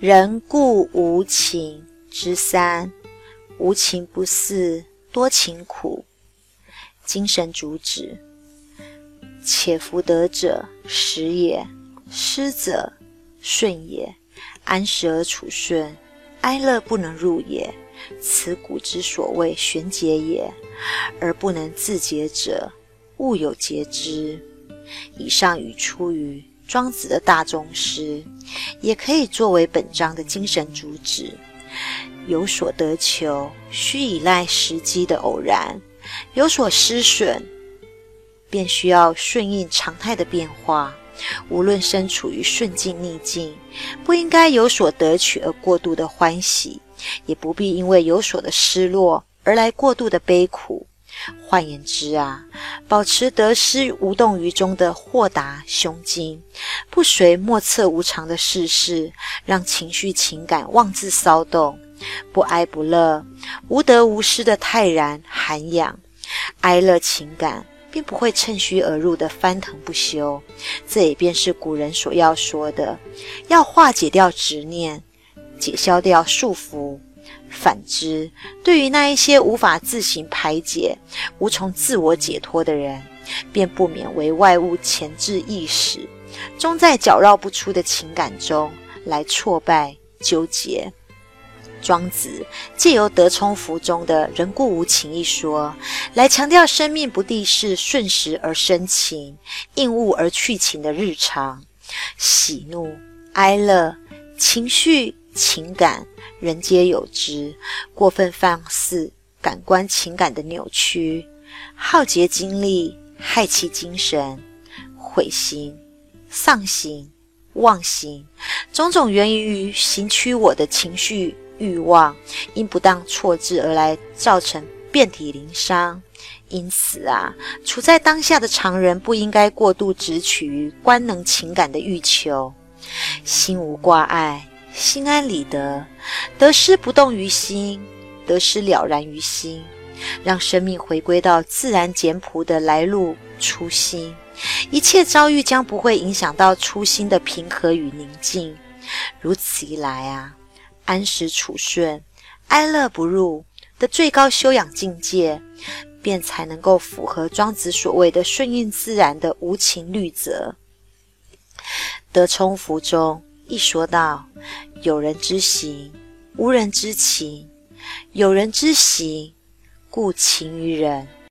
人固无情之三，无情不似多情苦。精神主旨：且福得者时也，失者顺也。安时而处顺，哀乐不能入也。此古之所谓玄解也。而不能自解者，物有解之。以上语出于庄子的大宗师，也可以作为本章的精神主旨。有所得求，需依赖时机的偶然；有所失损，便需要顺应常态的变化。无论身处于顺境逆境，不应该有所得取而过度的欢喜，也不必因为有所的失落而来过度的悲苦。换言之啊，保持得失无动于衷的豁达胸襟，不随莫测无常的世事，让情绪情感妄自骚动，不哀不乐，无得无失的泰然涵养，哀乐情感并不会趁虚而入的翻腾不休。这也便是古人所要说的，要化解掉执念，解消掉束缚。反之，对于那一些无法自行排解、无从自我解脱的人，便不免为外物钳制意识，终在搅绕不出的情感中来挫败纠结。庄子借由德充福中的“人固无情”一说，来强调生命不地是顺时而生情、应物而去情的日常，喜怒哀乐、情绪情感。人皆有之，过分放肆感官情感的扭曲，耗竭精力，害其精神，毁心、丧心、忘心，种种源于行驱我的情绪欲望，因不当错置而来，造成遍体鳞伤。因此啊，处在当下的常人不应该过度执取于官能情感的欲求，心无挂碍。心安理得，得失不动于心，得失了然于心，让生命回归到自然简朴的来路初心，一切遭遇将不会影响到初心的平和与宁静。如此一来啊，安时处顺、哀乐不入的最高修养境界，便才能够符合庄子所谓的顺应自然的无情律则。得充福中。一说到有人之行，无人之情；有人之行，故情于人。